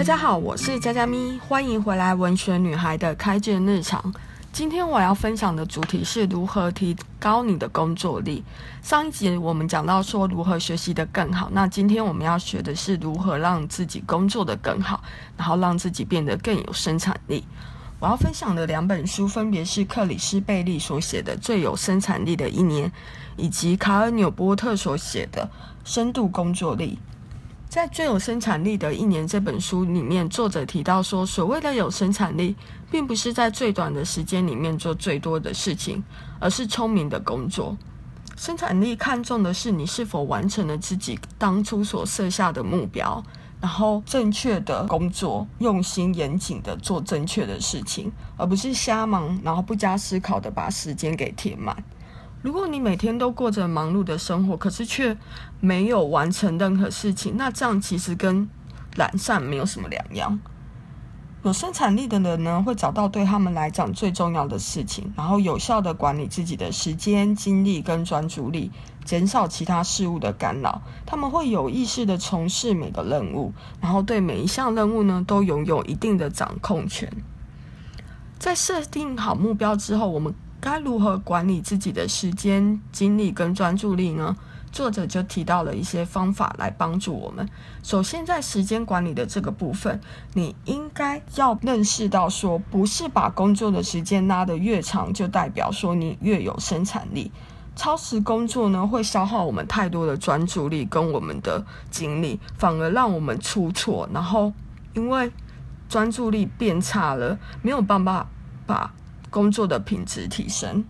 大家好，我是佳佳咪，欢迎回来文学女孩的开卷日常。今天我要分享的主题是如何提高你的工作力。上一集我们讲到说如何学习得更好，那今天我们要学的是如何让自己工作得更好，然后让自己变得更有生产力。我要分享的两本书分别是克里斯贝利所写的《最有生产力的一年》，以及卡尔纽波特所写的《深度工作力》。在《最有生产力的一年》这本书里面，作者提到说，所谓的有生产力，并不是在最短的时间里面做最多的事情，而是聪明的工作。生产力看重的是你是否完成了自己当初所设下的目标，然后正确的工作，用心严谨的做正确的事情，而不是瞎忙，然后不加思考的把时间给填满。如果你每天都过着忙碌的生活，可是却没有完成任何事情，那这样其实跟懒散没有什么两样。有生产力的人呢，会找到对他们来讲最重要的事情，然后有效地管理自己的时间、精力跟专注力，减少其他事物的干扰。他们会有意识地从事每个任务，然后对每一项任务呢，都拥有一定的掌控权。在设定好目标之后，我们该如何管理自己的时间、精力跟专注力呢？作者就提到了一些方法来帮助我们。首先，在时间管理的这个部分，你应该要认识到说，不是把工作的时间拉得越长，就代表说你越有生产力。超时工作呢，会消耗我们太多的专注力跟我们的精力，反而让我们出错。然后，因为专注力变差了，没有办法把工作的品质提升。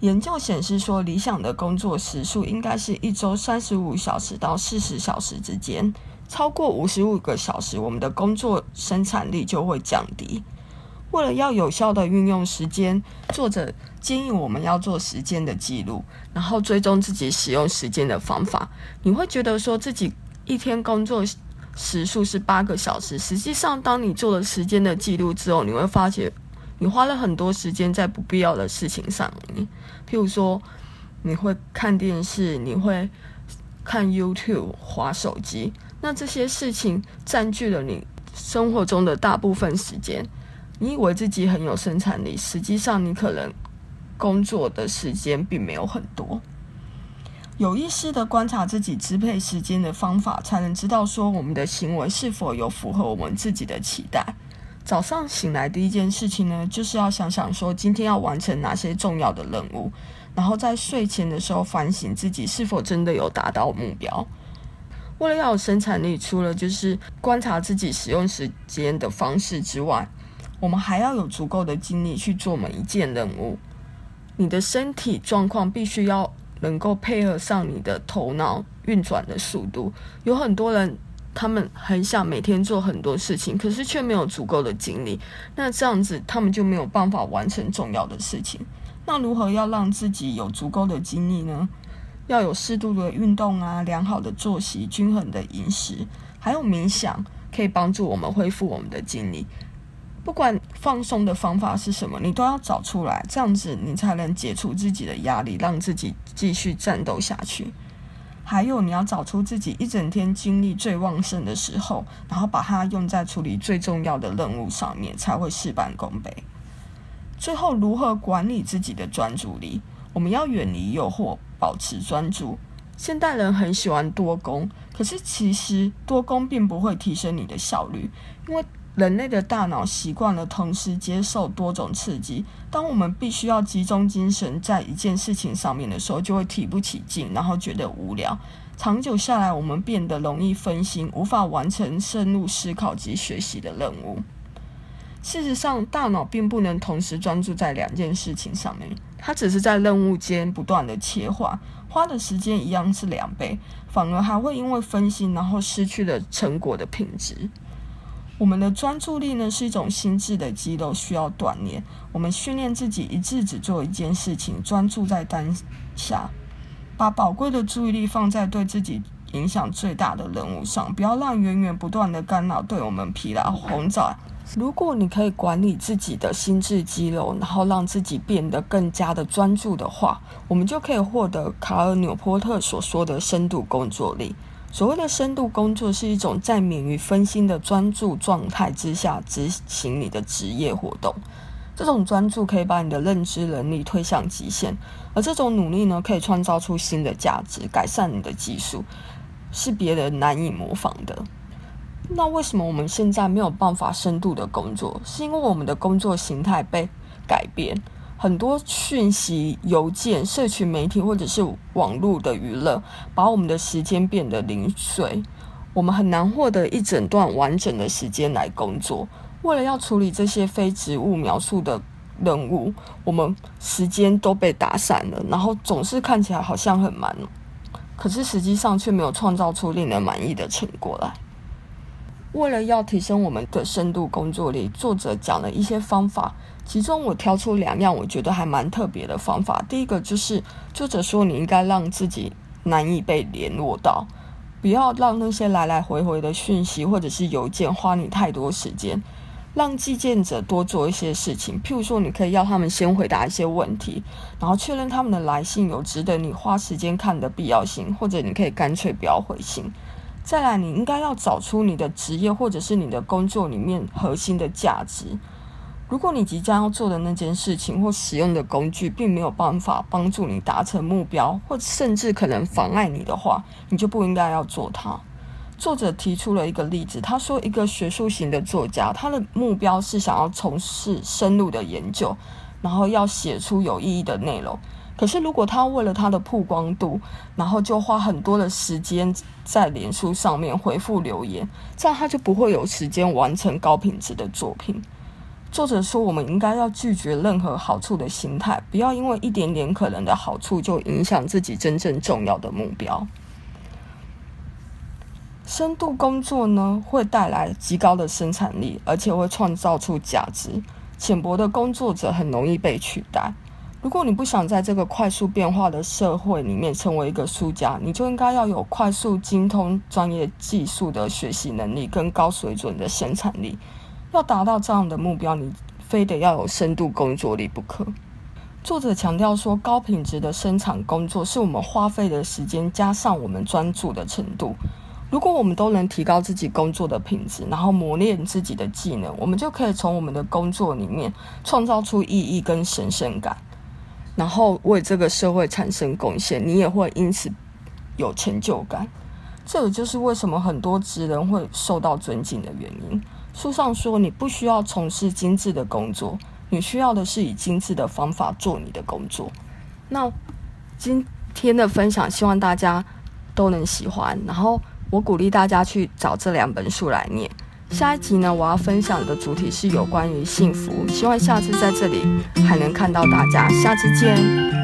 研究显示说，理想的工作时数应该是一周三十五小时到四十小时之间。超过五十五个小时，我们的工作生产力就会降低。为了要有效地运用时间，作者建议我们要做时间的记录，然后追踪自己使用时间的方法。你会觉得说自己一天工作时数是八个小时，实际上，当你做了时间的记录之后，你会发现。你花了很多时间在不必要的事情上面，譬如说，你会看电视，你会看 YouTube、划手机，那这些事情占据了你生活中的大部分时间。你以为自己很有生产力，实际上你可能工作的时间并没有很多。有意识地观察自己支配时间的方法，才能知道说我们的行为是否有符合我们自己的期待。早上醒来第一件事情呢，就是要想想说今天要完成哪些重要的任务，然后在睡前的时候反省自己是否真的有达到目标。为了要有生产力，除了就是观察自己使用时间的方式之外，我们还要有足够的精力去做每一件任务。你的身体状况必须要能够配合上你的头脑运转的速度。有很多人。他们很想每天做很多事情，可是却没有足够的精力。那这样子，他们就没有办法完成重要的事情。那如何要让自己有足够的精力呢？要有适度的运动啊，良好的作息，均衡的饮食，还有冥想，可以帮助我们恢复我们的精力。不管放松的方法是什么，你都要找出来，这样子你才能解除自己的压力，让自己继续战斗下去。还有，你要找出自己一整天精力最旺盛的时候，然后把它用在处理最重要的任务上面，才会事半功倍。最后，如何管理自己的专注力？我们要远离诱惑，保持专注。现代人很喜欢多工，可是其实多工并不会提升你的效率，因为人类的大脑习惯了同时接受多种刺激，当我们必须要集中精神在一件事情上面的时候，就会提不起劲，然后觉得无聊。长久下来，我们变得容易分心，无法完成深入思考及学习的任务。事实上，大脑并不能同时专注在两件事情上面，它只是在任务间不断的切换，花的时间一样是两倍，反而还会因为分心，然后失去了成果的品质。我们的专注力呢，是一种心智的肌肉，需要锻炼。我们训练自己一次只做一件事情，专注在当下，把宝贵的注意力放在对自己影响最大的任务上，不要让源源不断的干扰对我们疲劳轰炸。如果你可以管理自己的心智肌肉，然后让自己变得更加的专注的话，我们就可以获得卡尔纽波特所说的深度工作力。所谓的深度工作是一种在免于分心的专注状态之下执行你的职业活动。这种专注可以把你的认知能力推向极限，而这种努力呢，可以创造出新的价值，改善你的技术，是别人难以模仿的。那为什么我们现在没有办法深度的工作？是因为我们的工作形态被改变，很多讯息、邮件、社群媒体或者是网络的娱乐，把我们的时间变得零碎，我们很难获得一整段完整的时间来工作。为了要处理这些非职务描述的任务，我们时间都被打散了，然后总是看起来好像很忙，可是实际上却没有创造出令人满意的成果来。为了要提升我们的深度工作力，作者讲了一些方法，其中我挑出两样我觉得还蛮特别的方法。第一个就是作者说，你应该让自己难以被联络到，不要让那些来来回回的讯息或者是邮件花你太多时间。让寄件者多做一些事情，譬如说，你可以要他们先回答一些问题，然后确认他们的来信有值得你花时间看的必要性，或者你可以干脆不要回信。再来，你应该要找出你的职业或者是你的工作里面核心的价值。如果你即将要做的那件事情或使用的工具并没有办法帮助你达成目标，或甚至可能妨碍你的话，你就不应该要做它。作者提出了一个例子，他说，一个学术型的作家，他的目标是想要从事深入的研究，然后要写出有意义的内容。可是，如果他为了他的曝光度，然后就花很多的时间在脸书上面回复留言，这样他就不会有时间完成高品质的作品。作者说，我们应该要拒绝任何好处的心态，不要因为一点点可能的好处就影响自己真正重要的目标。深度工作呢，会带来极高的生产力，而且会创造出价值。浅薄的工作者很容易被取代。如果你不想在这个快速变化的社会里面成为一个输家，你就应该要有快速精通专业技术的学习能力跟高水准的生产力。要达到这样的目标，你非得要有深度工作力不可。作者强调说，高品质的生产工作是我们花费的时间加上我们专注的程度。如果我们都能提高自己工作的品质，然后磨练自己的技能，我们就可以从我们的工作里面创造出意义跟神圣感，然后为这个社会产生贡献。你也会因此有成就感。这也就是为什么很多职人会受到尊敬的原因。书上说，你不需要从事精致的工作，你需要的是以精致的方法做你的工作。那今天的分享，希望大家都能喜欢，然后。我鼓励大家去找这两本书来念。下一集呢，我要分享的主题是有关于幸福，希望下次在这里还能看到大家。下次见。